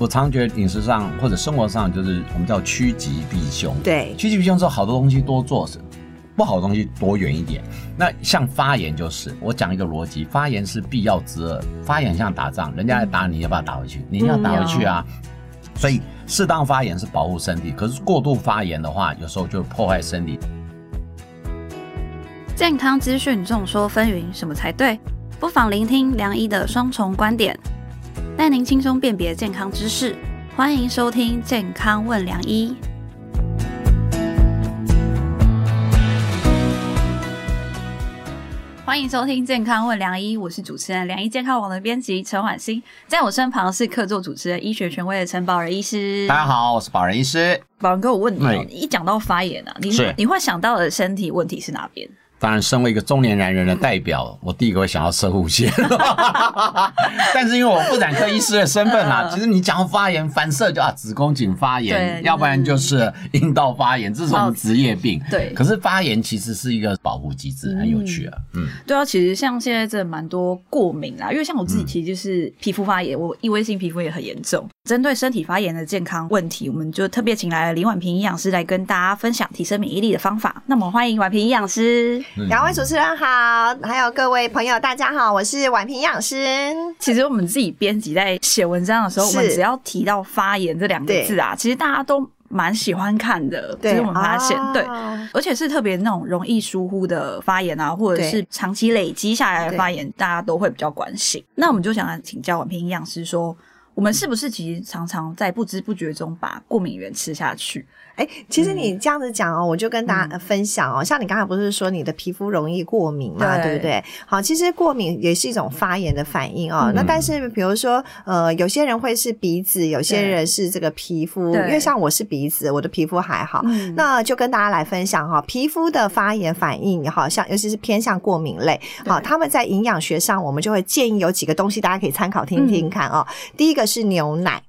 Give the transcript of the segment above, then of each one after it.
我常觉得饮食上或者生活上，就是我们叫趋吉避凶。对，趋吉避凶之后，好多东西多做，不好的东西躲远一点。那像发言就是，我讲一个逻辑，发言是必要之恶。发言像打仗，人家来打你，要不要打回去？你要打回去啊。所以适当发言是保护身体，可是过度发言的话，有时候就破坏身体。健康资讯众说纷纭，什么才对？不妨聆听梁医的双重观点。带您轻松辨别健康知识，欢迎收听《健康问良医》。欢迎收听《健康问良医》，我是主持人良医健康网的编辑陈婉欣，在我身旁是客座主持人、医学权威的陈宝仁医师。大家好，我是宝仁医师。宝仁哥，我问你，一讲到发炎啊，你你会想到的身体问题是哪边？当然，身为一个中年男人的代表，我第一个会想要射护线。但是因为我妇产科医师的身份嘛，其实你讲发炎反射就啊子宫颈发炎，要不然就是阴道发炎，这是我们职业病。对，可是发炎其实是一个保护机制，很有趣啊。嗯，对啊，其实像现在这蛮多过敏啦，因为像我自己其实就是皮肤发炎，我异位性皮肤也很严重。针对身体发炎的健康问题，我们就特别请来了林婉平营养师来跟大家分享提升免疫力的方法。那么欢迎婉平营养师。两位主持人好，还有各位朋友，大家好，我是婉平营养师。其实我们自己编辑在写文章的时候，我们只要提到发炎这两个字啊，其实大家都蛮喜欢看的。其实我们发现，对，而且是特别那种容易疏忽的发炎啊，或者是长期累积下来的发炎，大家都会比较关心。那我们就想来请教婉平营养师说，我们是不是其实常常在不知不觉中把过敏源吃下去？哎，其实你这样子讲哦，我就跟大家分享哦，像你刚才不是说你的皮肤容易过敏嘛，对不对？好，其实过敏也是一种发炎的反应哦。那但是比如说，呃，有些人会是鼻子，有些人是这个皮肤，因为像我是鼻子，我的皮肤还好。那就跟大家来分享哈，皮肤的发炎反应，好像尤其是偏向过敏类，好，他们在营养学上，我们就会建议有几个东西，大家可以参考听听看哦。第一个是牛奶。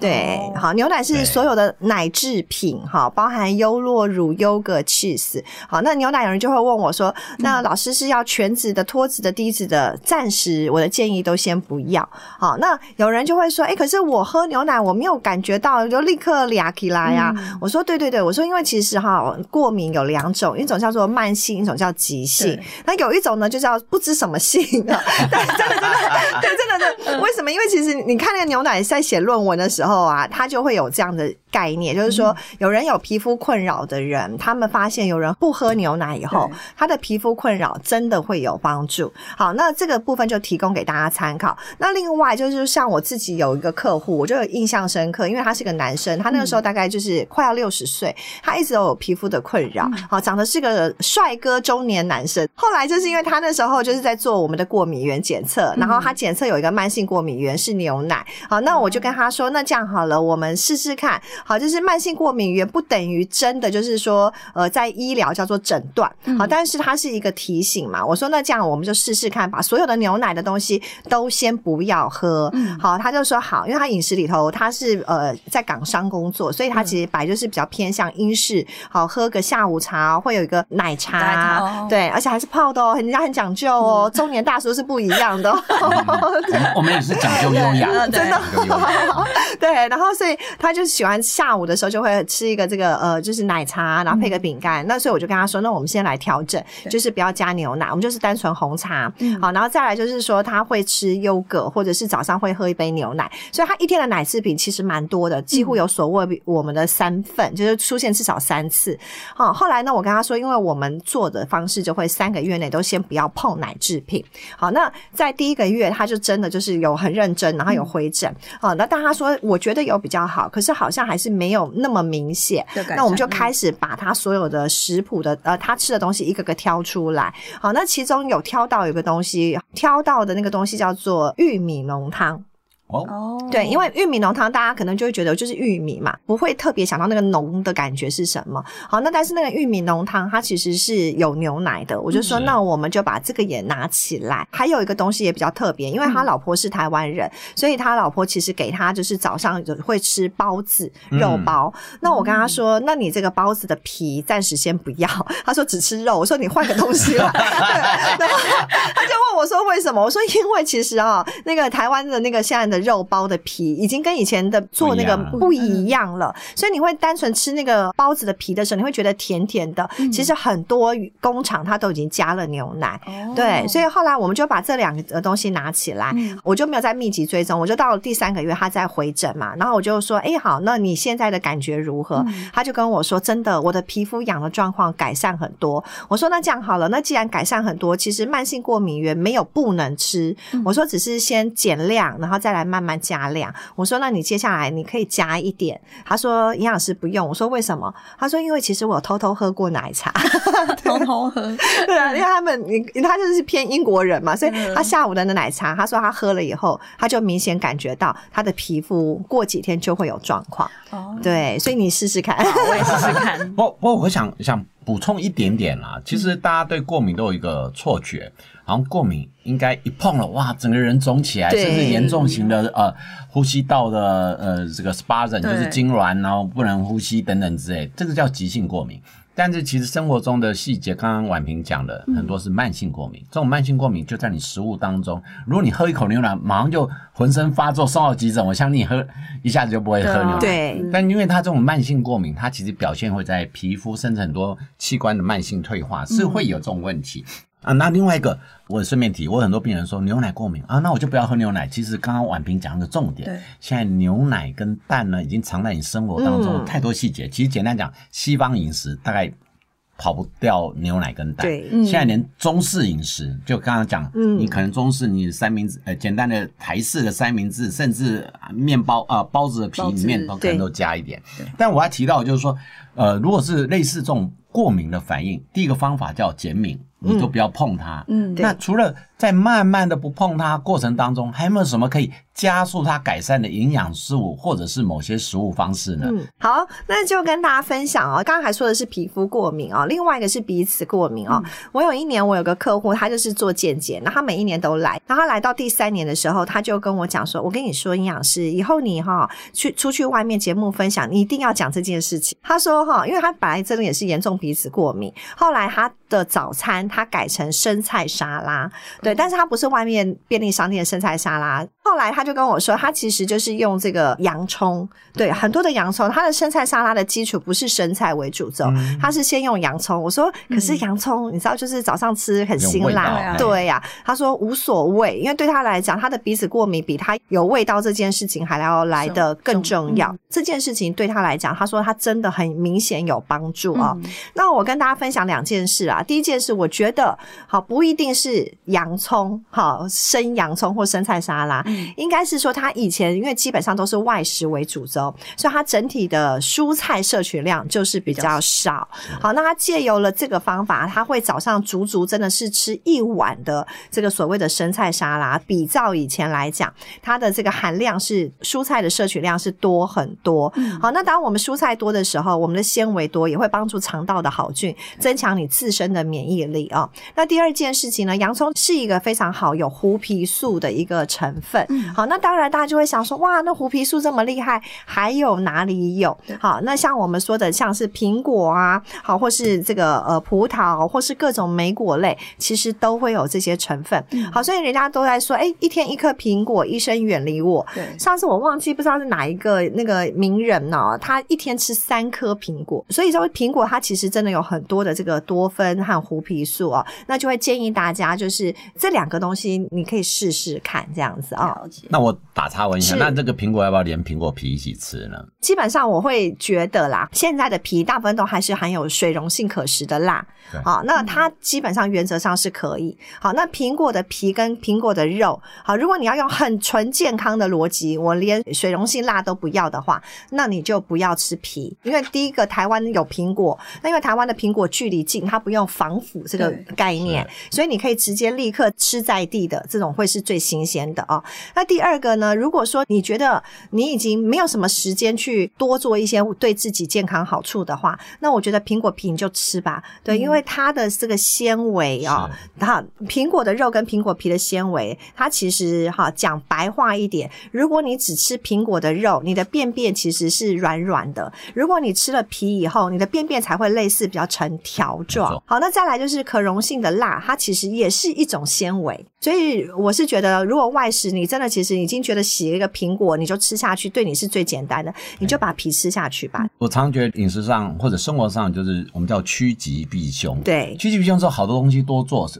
对，好，牛奶是所有的奶制品，哈，包含优酪乳、优格、cheese。好，那牛奶有人就会问我说：“那老师是要全脂的、脱脂的、低脂的？”暂时我的建议都先不要。好，那有人就会说：“哎，可是我喝牛奶我没有感觉到，就立刻俩起来呀？”我说：“对对对，我说因为其实哈，过敏有两种，一种叫做慢性，一种叫急性。那有一种呢，就叫不知什么性啊。对，真的真的，对，真的的。为什么？因为其实你看那个牛奶在写论文的时候。后啊，他就会有这样的。概念就是说，有人有皮肤困扰的人，他们发现有人不喝牛奶以后，他的皮肤困扰真的会有帮助。好，那这个部分就提供给大家参考。那另外就是像我自己有一个客户，我就有印象深刻，因为他是个男生，他那个时候大概就是快要六十岁，他一直都有皮肤的困扰。好，长得是个帅哥中年男生。后来就是因为他那时候就是在做我们的过敏原检测，然后他检测有一个慢性过敏原是牛奶。好，那我就跟他说，那这样好了，我们试试看。好，就是慢性过敏源不等于真的，就是说，呃，在医疗叫做诊断。好，但是它是一个提醒嘛。我说那这样我们就试试看，把所有的牛奶的东西都先不要喝。好，他就说好，因为他饮食里头他是呃在港商工作，所以他其实白就是比较偏向英式。好，喝个下午茶会有一个奶茶，对，而且还是泡的哦，人家很讲究哦。中年大叔是不一样的，我们也是讲究优雅，真的。对，然后所以他就喜欢。下午的时候就会吃一个这个呃，就是奶茶，然后配个饼干。那所以我就跟他说，那我们先来调整，就是不要加牛奶，我们就是单纯红茶。嗯好，然后再来就是说他会吃优格，或者是早上会喝一杯牛奶。所以他一天的奶制品其实蛮多的，几乎有所谓我们的三份，就是出现至少三次。好，后来呢，我跟他说，因为我们做的方式就会三个月内都先不要碰奶制品。好，那在第一个月他就真的就是有很认真，然后有回诊。好，那但他说我觉得有比较好，可是好像还是没有那么明显，那我们就开始把他所有的食谱的呃，他吃的东西一个个挑出来。好，那其中有挑到有个东西，挑到的那个东西叫做玉米浓汤。哦，对，因为玉米浓汤，大家可能就会觉得就是玉米嘛，不会特别想到那个浓的感觉是什么。好，那但是那个玉米浓汤它其实是有牛奶的，我就说那我们就把这个也拿起来。还有一个东西也比较特别，因为他老婆是台湾人，所以他老婆其实给他就是早上会吃包子肉包。那我跟他说，那你这个包子的皮暂时先不要。他说只吃肉，我说你换个东西了。然后他就问我说为什么？我说因为其实啊，那个台湾的那个现在的。的肉包的皮，已经跟以前的做那个不一样了。所以你会单纯吃那个包子的皮的时候，你会觉得甜甜的。其实很多工厂它都已经加了牛奶，对。所以后来我们就把这两个东西拿起来，我就没有再密集追踪，我就到了第三个月他在回诊嘛，然后我就说，哎，好，那你现在的感觉如何？他就跟我说，真的，我的皮肤痒的状况改善很多。我说那这样好了，那既然改善很多，其实慢性过敏原没有不能吃。我说只是先减量，然后再来慢慢加量。我说那你接下来你可以加一点。他说营养师不用。我说为什么？他说因为其实我偷偷喝过奶茶，偷偷喝。对啊，因为他们你他就是偏英国人嘛，所以他下午的那奶茶，他说他喝了以后，他就明显感觉到他的皮肤过几天就会有状况。哦，对，所以你试试看，我也试试看。不 不，我想想补充一点点啦。其实大家对过敏都有一个错觉，好像过敏应该一碰了，哇，整个人肿起来，甚至严重型的呃呼吸道的呃这个 spasm 就是痉挛，然后不能呼吸等等之类，这个叫急性过敏。但是其实生活中的细节，刚刚婉平讲的很多是慢性过敏。这种慢性过敏就在你食物当中。如果你喝一口牛奶，马上就浑身发作，送到急诊，我相信你喝一下子就不会喝牛奶。对。但因为它这种慢性过敏，它其实表现会在皮肤，甚至很多器官的慢性退化，是会有这种问题。啊，那另外一个，我顺便提，我很多病人说牛奶过敏啊，那我就不要喝牛奶。其实刚刚婉平讲的重点，现在牛奶跟蛋呢，已经藏在你生活当中太多细节。其实简单讲，西方饮食大概跑不掉牛奶跟蛋。对，现在连中式饮食，就刚刚讲，你可能中式你三明治，呃，简单的台式的三明治，甚至面包啊，包子的皮里面都可能都加一点。但我还提到就是说，呃，如果是类似这种过敏的反应，第一个方法叫减敏。你都不要碰它。嗯，那除了在慢慢的不碰它过程当中，还有没有什么可以加速它改善的营养食物，或者是某些食物方式呢？嗯，好，那就跟大家分享哦。刚刚还说的是皮肤过敏哦，另外一个是鼻子过敏哦。我有一年我有个客户，他就是做健检，那他每一年都来，然后他来到第三年的时候，他就跟我讲说：“我跟你说，营养师，以后你哈去出去外面节目分享，你一定要讲这件事情。”他说：“哈，因为他本来真的也是严重鼻子过敏，后来他的早餐。”他改成生菜沙拉，对，但是他不是外面便利商店的生菜沙拉。后来他就跟我说，他其实就是用这个洋葱，对，很多的洋葱。他的生菜沙拉的基础不是生菜为主轴，他是先用洋葱。我说，可是洋葱你知道，就是早上吃很辛辣，对呀。他说无所谓，因为对他来讲，他的鼻子过敏比他有味道这件事情还要来的更重要。这件事情对他来讲，他说他真的很明显有帮助啊。那我跟大家分享两件事啊，第一件事我。觉得好不一定是洋葱，好生洋葱或生菜沙拉，应该是说他以前因为基本上都是外食为主轴，所以他整体的蔬菜摄取量就是比较少。好，那他借由了这个方法，他会早上足足真的是吃一碗的这个所谓的生菜沙拉，比照以前来讲，它的这个含量是蔬菜的摄取量是多很多。好，那当我们蔬菜多的时候，我们的纤维多也会帮助肠道的好菌，增强你自身的免疫力。啊，那第二件事情呢？洋葱是一个非常好有胡皮素的一个成分。好，那当然大家就会想说，哇，那胡皮素这么厉害，还有哪里有？好，那像我们说的，像是苹果啊，好，或是这个呃葡萄，或是各种莓果类，其实都会有这些成分。好，所以人家都在说，哎，一天一颗苹果，医生远离我。上次我忘记不知道是哪一个那个名人呢，他一天吃三颗苹果，所以说苹果它其实真的有很多的这个多酚和胡皮素。素哦，那就会建议大家，就是这两个东西你可以试试看，这样子啊。那我打岔问一下，那这个苹果要不要连苹果皮一起吃呢？基本上我会觉得啦，现在的皮大部分都还是含有水溶性可食的蜡，好，那它基本上原则上是可以。好，那苹果的皮跟苹果的肉，好，如果你要用很纯健康的逻辑，我连水溶性蜡都不要的话，那你就不要吃皮，因为第一个台湾有苹果，那因为台湾的苹果距离近，它不用防腐这个。概念，所以你可以直接立刻吃在地的这种会是最新鲜的哦。那第二个呢？如果说你觉得你已经没有什么时间去多做一些对自己健康好处的话，那我觉得苹果皮你就吃吧。对，因为它的这个纤维啊，它，苹果的肉跟苹果皮的纤维，它其实哈讲白话一点，如果你只吃苹果的肉，你的便便其实是软软的；如果你吃了皮以后，你的便便才会类似比较成条状。好，好，那再来就是可溶性的蜡，它其实也是一种纤维。所以我是觉得，如果外食，你真的其实已经觉得洗一个苹果你就吃下去，对你是最简单的，你就把皮吃下去吧。我常觉得饮食上或者生活上，就是我们叫趋吉避凶。对，趋吉避凶之后，好多东西多做，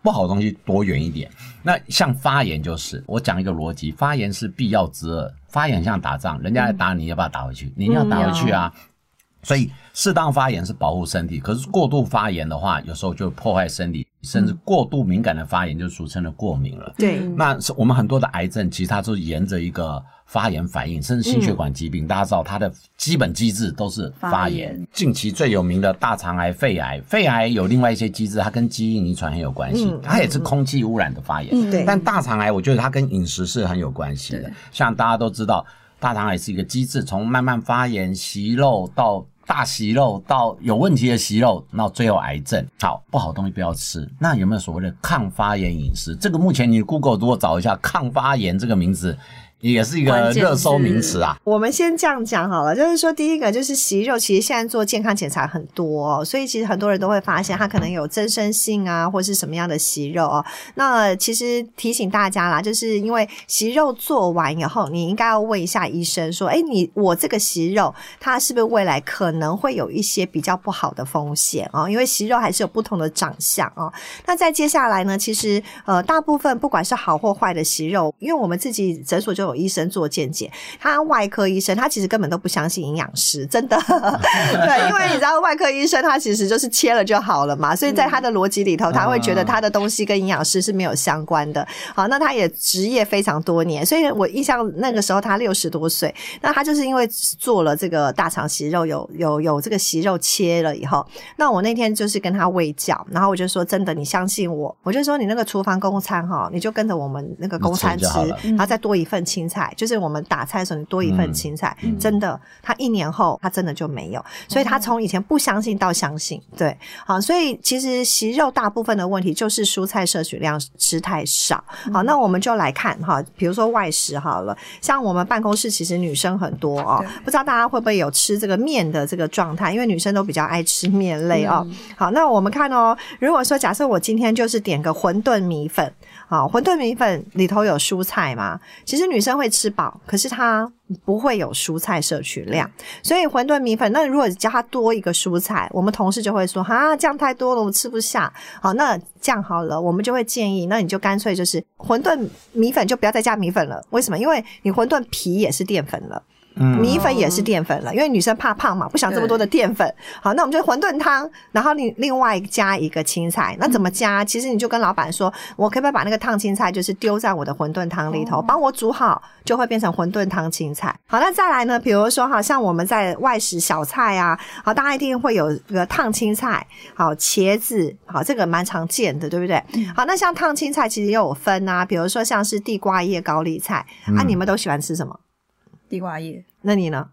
不好的东西躲远一点。那像发言就是，我讲一个逻辑，发言是必要之恶。发言像打仗，人家来打你，要不要打回去？你要打回去啊。所以适当发炎是保护身体，可是过度发炎的话，有时候就破坏身体，甚至过度敏感的发炎就俗称的过敏了。对，那是我们很多的癌症，其实它都是沿着一个发炎反应，甚至心血管疾病，大家知道它的基本机制都是发炎。近期最有名的大肠癌、肺癌，肺癌有另外一些机制，它跟基因遗传很有关系，它也是空气污染的发炎。对，但大肠癌我觉得它跟饮食是很有关系的。像大家都知道，大肠癌是一个机制，从慢慢发炎、息肉到。大息肉到有问题的息肉，那最后癌症。好，不好东西不要吃。那有没有所谓的抗发炎饮食？这个目前你 Google 如果找一下抗发炎这个名字。也是一个热搜名词啊。我们先这样讲好了，就是说，第一个就是息肉，其实现在做健康检查很多，哦所以其实很多人都会发现它可能有增生性啊，或是什么样的息肉哦。那其实提醒大家啦，就是因为息肉做完以后，你应该要问一下医生说，哎，你我这个息肉，它是不是未来可能会有一些比较不好的风险哦？因为息肉还是有不同的长相哦。那在接下来呢，其实呃，大部分不管是好或坏的息肉，因为我们自己诊所就有。医生做见解，他外科医生他其实根本都不相信营养师，真的。对，因为你知道外科医生他其实就是切了就好了嘛，所以在他的逻辑里头，他会觉得他的东西跟营养师是没有相关的。好，那他也职业非常多年，所以我印象那个时候他六十多岁，那他就是因为做了这个大肠息肉，有有有这个息肉切了以后，那我那天就是跟他喂教，然后我就说真的，你相信我，我就说你那个厨房公餐哈，你就跟着我们那个公餐吃，然后再多一份青。菜就是我们打菜的时候，你多一份青菜，真的，他一年后他真的就没有，所以他从以前不相信到相信，对，好，所以其实息肉大部分的问题就是蔬菜摄取量吃太少。好，那我们就来看哈，比如说外食好了，像我们办公室其实女生很多哦，不知道大家会不会有吃这个面的这个状态，因为女生都比较爱吃面类哦。好，那我们看哦，如果说假设我今天就是点个馄饨米粉。好，馄饨米粉里头有蔬菜嘛？其实女生会吃饱，可是她不会有蔬菜摄取量。所以馄饨米粉，那如果加多一个蔬菜，我们同事就会说：哈，这样太多了，我吃不下。好，那这样好了，我们就会建议，那你就干脆就是馄饨米粉就不要再加米粉了。为什么？因为你馄饨皮也是淀粉了。米粉也是淀粉了，因为女生怕胖嘛，不想这么多的淀粉。好，那我们就馄饨汤，然后另另外加一个青菜。那怎么加？其实你就跟老板说，我可不可以把那个烫青菜就是丢在我的馄饨汤里头，帮我煮好，就会变成馄饨汤青菜。好，那再来呢？比如说，好像我们在外食小菜啊，好，大家一定会有一个烫青菜，好，茄子，好，这个蛮常见的，对不对？好，那像烫青菜其实也有分啊，比如说像是地瓜叶高丽菜，啊，你们都喜欢吃什么？地瓜叶，那你呢？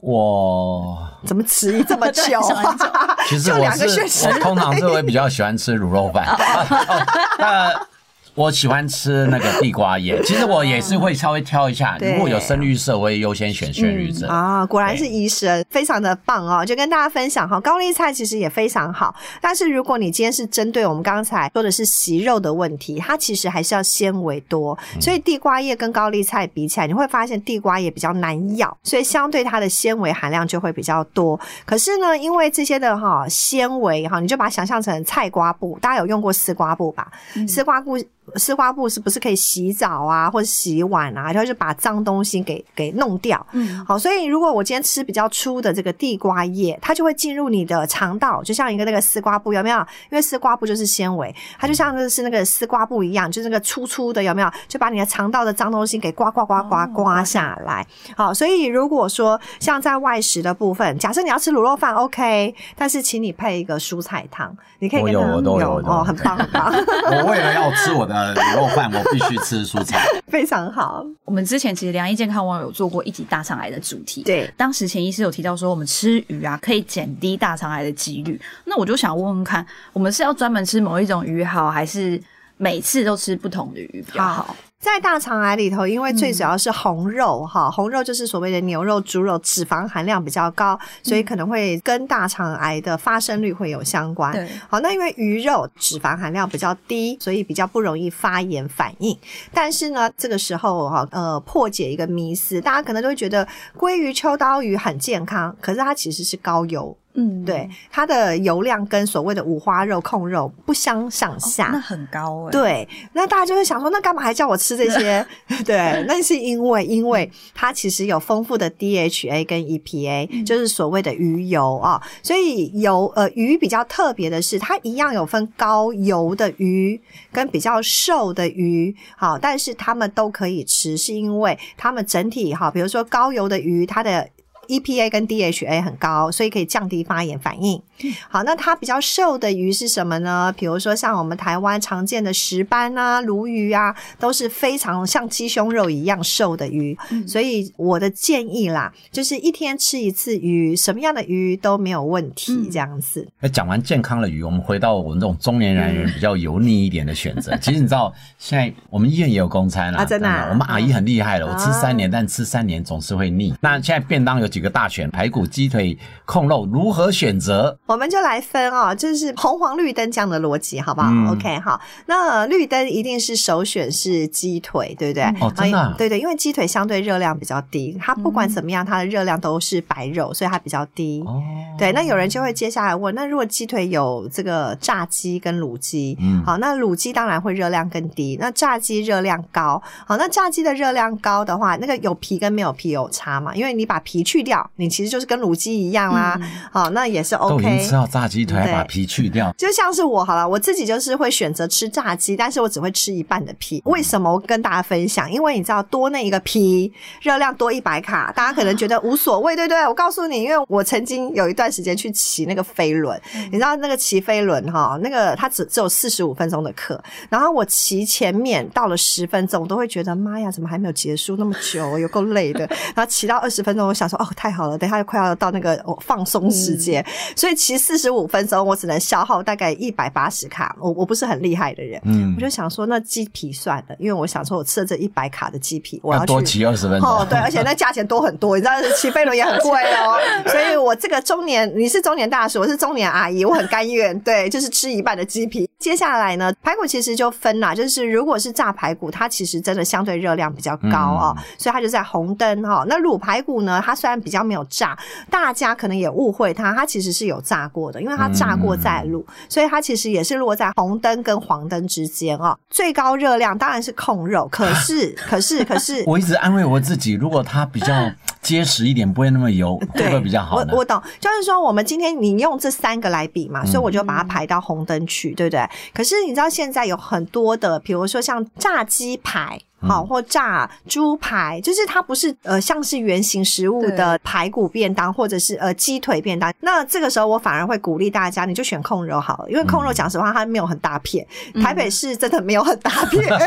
我怎么迟疑这么久？其实我是我通常是会比较喜欢吃卤肉饭。我喜欢吃那个地瓜叶，其实我也是会稍微挑一下，如果有深绿色，我也优先选深绿色啊。果然是医生，非常的棒哦！就跟大家分享哈，高丽菜其实也非常好，但是如果你今天是针对我们刚才说的是息肉的问题，它其实还是要纤维多，所以地瓜叶跟高丽菜比起来，你会发现地瓜叶比较难咬，所以相对它的纤维含量就会比较多。可是呢，因为这些的哈纤维哈，你就把它想象成菜瓜布，大家有用过丝瓜布吧？丝瓜布。丝瓜布是不是可以洗澡啊，或者洗碗啊？然后就把脏东西给给弄掉。嗯，好，所以如果我今天吃比较粗的这个地瓜叶，它就会进入你的肠道，就像一个那个丝瓜布，有没有？因为丝瓜布就是纤维，它就像是那个丝瓜布一样，就是那个粗粗的，有没有？就把你的肠道的脏东西给刮刮刮刮刮下来。好，所以如果说像在外食的部分，假设你要吃卤肉饭，OK，但是请你配一个蔬菜汤，你可以跟他有哦，很棒很棒。我为了要吃我的。呃，卤肉饭我必须吃蔬菜，非常好。我们之前其实良医健康网有做过一集大肠癌的主题，对，当时钱医师有提到说，我们吃鱼啊可以减低大肠癌的几率。那我就想问问看，我们是要专门吃某一种鱼好，还是每次都吃不同的鱼比较好？在大肠癌里头，因为最主要是红肉哈，红肉就是所谓的牛肉、猪肉，脂肪含量比较高，所以可能会跟大肠癌的发生率会有相关。对，好，那因为鱼肉脂肪含量比较低，所以比较不容易发炎反应。但是呢，这个时候哈，呃，破解一个迷思，大家可能都会觉得鲑鱼、秋刀鱼很健康，可是它其实是高油。嗯，对，它的油量跟所谓的五花肉、控肉不相上下，那很高哎。对，那大家就会想说，那干嘛还叫我吃这些？对，那是因为，因为它其实有丰富的 DHA 跟 EPA，就是所谓的鱼油啊。所以油呃鱼比较特别的是，它一样有分高油的鱼跟比较瘦的鱼，好，但是它们都可以吃，是因为它们整体哈，比如说高油的鱼，它的 EPA 跟 DHA 很高，所以可以降低发炎反应。好，那它比较瘦的鱼是什么呢？比如说像我们台湾常见的石斑啊、鲈鱼啊，都是非常像鸡胸肉一样瘦的鱼。所以我的建议啦，就是一天吃一次鱼，什么样的鱼都没有问题。这样子。那讲完健康的鱼，我们回到我们这种中年男人比较油腻一点的选择。其实你知道，现在我们医院也有公餐啊，真的。我们阿姨很厉害了，我吃三年，但吃三年总是会腻。那现在便当有几个大选：排骨、鸡腿、控肉，如何选择？我们就来分哦，就是红黄绿灯这样的逻辑，好不好？OK，好。那绿灯一定是首选是鸡腿，对不对？哦，真的。对对，因为鸡腿相对热量比较低，它不管怎么样，它的热量都是白肉，所以它比较低。哦。对，那有人就会接下来问，那如果鸡腿有这个炸鸡跟卤鸡，嗯，好，那卤鸡当然会热量更低，那炸鸡热量高。好，那炸鸡的热量高的话，那个有皮跟没有皮有差嘛？因为你把皮去掉，你其实就是跟卤鸡一样啦。好，那也是 OK 吃到。炸鸡腿把皮去掉，就像是我好了，我自己就是会选择吃炸鸡，但是我只会吃一半的皮。为什么？我跟大家分享，因为你知道多那一个皮，热量多一百卡，大家可能觉得无所谓，对不对？我告诉你，因为我曾经有一段时间去骑那个飞轮，你知道那个骑飞轮哈，那个它只只有四十五分钟的课，然后我骑前面到了十分钟，我都会觉得妈呀，怎么还没有结束那么久，有够累的。然后骑到二十分钟，我想说哦，太好了，等下就快要到那个放松时间，所以骑四十。五分钟，我只能消耗大概一百八十卡。我我不是很厉害的人，嗯，我就想说那鸡皮算了，因为我想说我吃了这一百卡的鸡皮，我要多骑二十分钟。哦，对，而且那价钱多很多，你知道骑飞轮也很贵哦。所以我这个中年，你是中年大叔，我是中年阿姨，我很甘愿，对，就是吃一半的鸡皮。接下来呢，排骨其实就分啦，就是如果是炸排骨，它其实真的相对热量比较高哦，所以它就在红灯哈。那卤排骨呢，它虽然比较没有炸，大家可能也误会它，它其实是有炸过的。因为它炸过再卤，所以它其实也是落在红灯跟黄灯之间哦。最高热量当然是控肉，可是可 是可是，我一直安慰我自己，如果它比较结实一点，不会那么油，会不会比较好？我我懂，就是说我们今天你用这三个来比嘛，所以我就把它排到红灯去，对不对？可是你知道现在有很多的，比如说像炸鸡排。好，或炸猪排，就是它不是呃像是圆形食物的排骨便当，或者是呃鸡腿便当。那这个时候我反而会鼓励大家，你就选控肉好了，因为控肉讲实话它没有很大片，台北市真的没有很大片，对，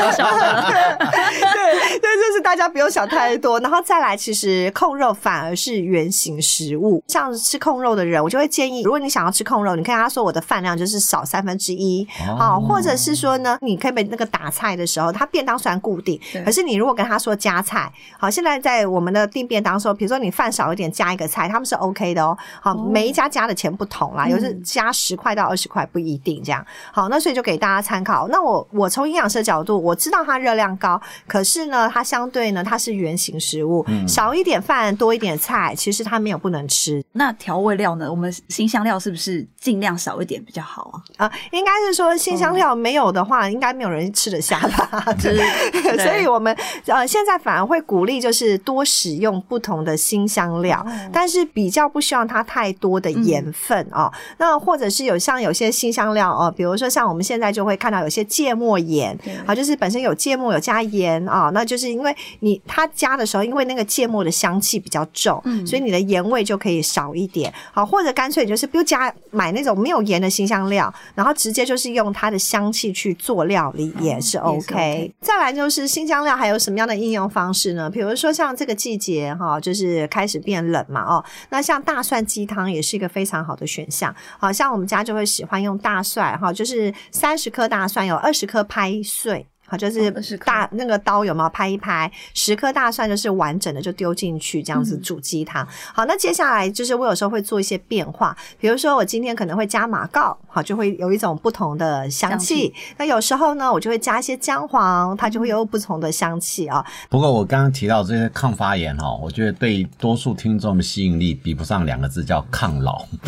对，就是大家不用想太多。然后再来，其实控肉反而是圆形食物，像吃控肉的人，我就会建议，如果你想要吃控肉，你可以跟他说我的饭量就是少三分之一，好，或者是说呢，你可以那个打菜的时候，它便当虽然固定。可是你如果跟他说加菜，好，现在在我们的订便当时候，比如说你饭少一点加一个菜，他们是 OK 的哦。好，每一家加的钱不同啦，有时加十块到二十块不一定这样。好，那所以就给大家参考。那我我从营养师的角度，我知道它热量高，可是呢，它相对呢，它是圆形食物，少一点饭多一点菜，其实它没有不能吃。那调味料呢？我们新香料是不是尽量少一点比较好啊？啊，应该是说新香料没有的话，应该没有人吃得下吧？所以。我们呃现在反而会鼓励，就是多使用不同的新香料，但是比较不希望它太多的盐分哦。那或者是有像有些新香料哦，比如说像我们现在就会看到有些芥末盐啊，就是本身有芥末有加盐啊，那就是因为你它加的时候，因为那个芥末的香气比较重，所以你的盐味就可以少一点。好，或者干脆就是不加买那种没有盐的新香料，然后直接就是用它的香气去做料理也是 OK。再来就是新香。料还有什么样的应用方式呢？比如说像这个季节哈，就是开始变冷嘛哦，那像大蒜鸡汤也是一个非常好的选项。好像我们家就会喜欢用大蒜哈，就是三十颗大蒜有二十颗拍碎。好，就是大那个刀有没有拍一拍？十颗大蒜就是完整的就丢进去，这样子煮鸡汤。好，那接下来就是我有时候会做一些变化，比如说我今天可能会加马告，好，就会有一种不同的香气。那有时候呢，我就会加一些姜黄，它就会有不同的香气啊。不过我刚刚提到这些抗发炎哈，我觉得对多数听众的吸引力比不上两个字叫抗老。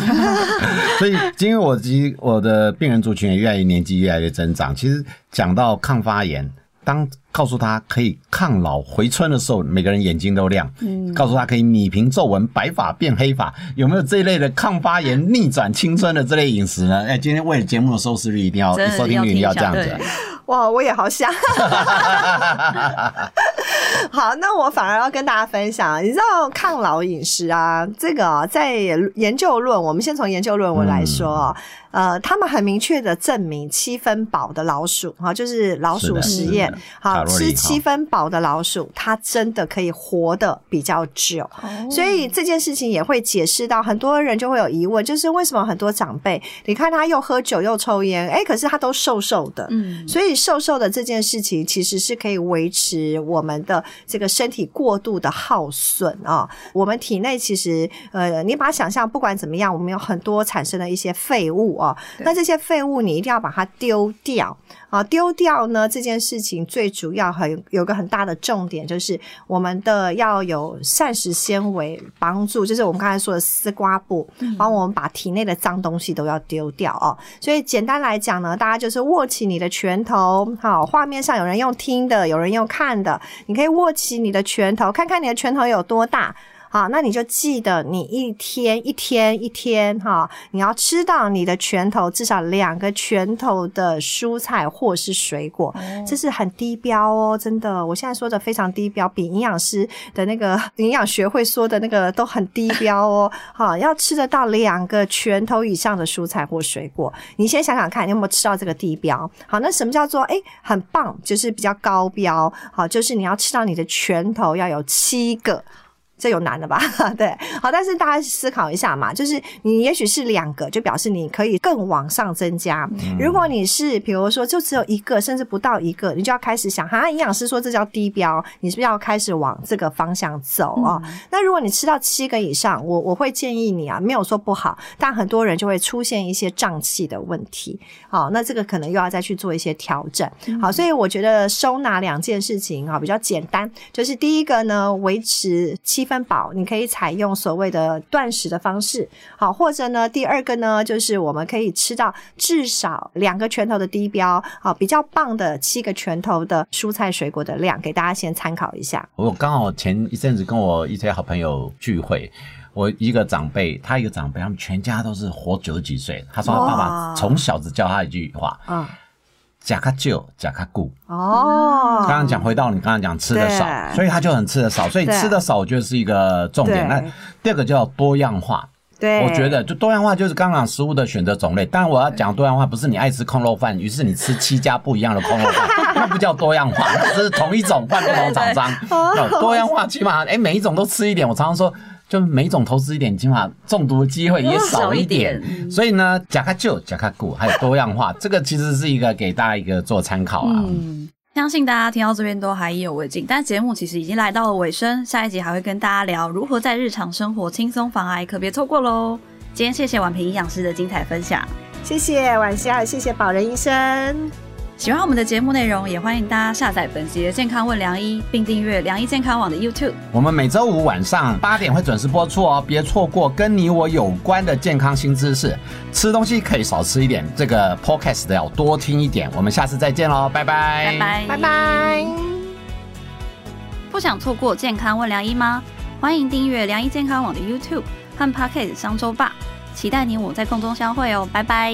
所以，因为我及我的病人族群也越来越年纪越来越增长，其实讲到抗发炎。当告诉他可以抗老回春的时候，每个人眼睛都亮。嗯，告诉他可以米平皱纹、白发变黑发，有没有这一类的抗发炎、逆转青春的这类饮食呢？哎，今天为了节目的收视率，一定要收听率一定要这样子。哇，我也好想。好，那我反而要跟大家分享，你知道抗老饮食啊，这个在研究论，我们先从研究论文来说。呃，他们很明确的证明七分饱的老鼠，哈，就是老鼠实验，好吃七分饱的老鼠，它真的可以活得比较久。所以这件事情也会解释到很多人就会有疑问，就是为什么很多长辈，你看他又喝酒又抽烟，哎，可是他都瘦瘦的。嗯，所以瘦瘦的这件事情其实是可以维持我们的这个身体过度的耗损啊。我们体内其实，呃，你把它想象，不管怎么样，我们有很多产生的一些废物。哦，那这些废物你一定要把它丢掉啊！丢掉呢这件事情最主要很有个很大的重点，就是我们的要有膳食纤维帮助，就是我们刚才说的丝瓜布，帮我们把体内的脏东西都要丢掉哦。所以简单来讲呢，大家就是握起你的拳头，好，画面上有人用听的，有人用看的，你可以握起你的拳头，看看你的拳头有多大。好，那你就记得，你一天一天一天哈，你要吃到你的拳头至少两个拳头的蔬菜或是水果，这是很低标哦，真的，我现在说的非常低标，比营养师的那个营养学会说的那个都很低标哦。好，要吃得到两个拳头以上的蔬菜或水果，你先想想看，你有没有吃到这个低标？好，那什么叫做哎很棒？就是比较高标。好，就是你要吃到你的拳头要有七个。这有难的吧？对，好，但是大家思考一下嘛，就是你也许是两个，就表示你可以更往上增加。如果你是比如说就只有一个，甚至不到一个，你就要开始想，哈，营养师说这叫低标，你是不是要开始往这个方向走啊？那如果你吃到七个以上，我我会建议你啊，没有说不好，但很多人就会出现一些胀气的问题。好，那这个可能又要再去做一些调整。好，所以我觉得收纳两件事情啊比较简单，就是第一个呢，维持七。分饱，你可以采用所谓的断食的方式，好，或者呢，第二个呢，就是我们可以吃到至少两个拳头的低标，好，比较棒的七个拳头的蔬菜水果的量，给大家先参考一下。我刚好前一阵子跟我一些好朋友聚会，我一个长辈，他一个长辈，他们全家都是活九十几岁，他说他爸爸从小只教他一句话，嗯。假卡旧，假卡固。哦，刚刚讲回到你刚刚讲吃的少，所以他就很吃的少，所以吃的少我觉得是一个重点。那第二个叫多样化，对，我觉得就多样化就是刚刚食物的选择种类。但我要讲多样化，不是你爱吃空肉饭，于是你吃七家不一样的空肉饭，那不叫多样化，这是同一种换不同厂商。多样化起码哎每一种都吃一点。我常常说。就每种投资一点，起码中毒的机会也 少一点。所以呢，假卡旧、假卡固，还有多样化，这个其实是一个给大家一个做参考啊。嗯，相信大家听到这边都还意犹未尽，但节目其实已经来到了尾声，下一集还会跟大家聊如何在日常生活轻松防癌，可别错过喽。今天谢谢婉平营养师的精彩分享，谢谢婉霞，谢谢宝仁医生。喜欢我们的节目内容，也欢迎大家下载本集的《健康问良医》，并订阅良医健康网的 YouTube。我们每周五晚上八点会准时播出哦，别错过跟你我有关的健康新知识。吃东西可以少吃一点，这个 Podcast 的要多听一点。我们下次再见喽，拜拜，拜拜，拜拜。不想错过《健康问良医》吗？欢迎订阅良医健康网的 YouTube 和 Podcast 商周吧，期待你我在空中相会哦，拜拜。